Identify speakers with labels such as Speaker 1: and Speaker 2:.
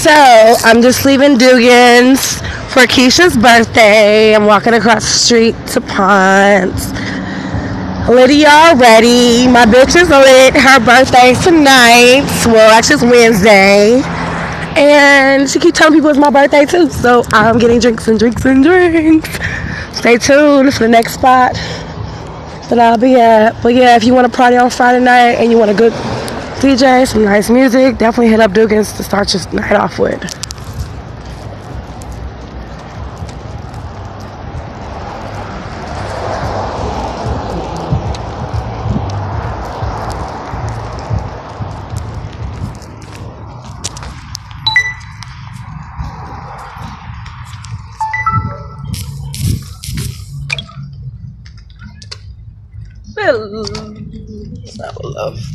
Speaker 1: So I'm just leaving Dugan's for Keisha's birthday. I'm walking across the street to Ponce. Lydia already. My bitch is lit. Her birthday tonight. Well, actually it's Wednesday. And she keep telling people it's my birthday too. So I'm getting drinks and drinks and drinks. Stay tuned for the next spot that I'll be at. But yeah, if you want to party on Friday night and you want a good DJ, some nice music, definitely hit up Dugan's to start your night off with. Love.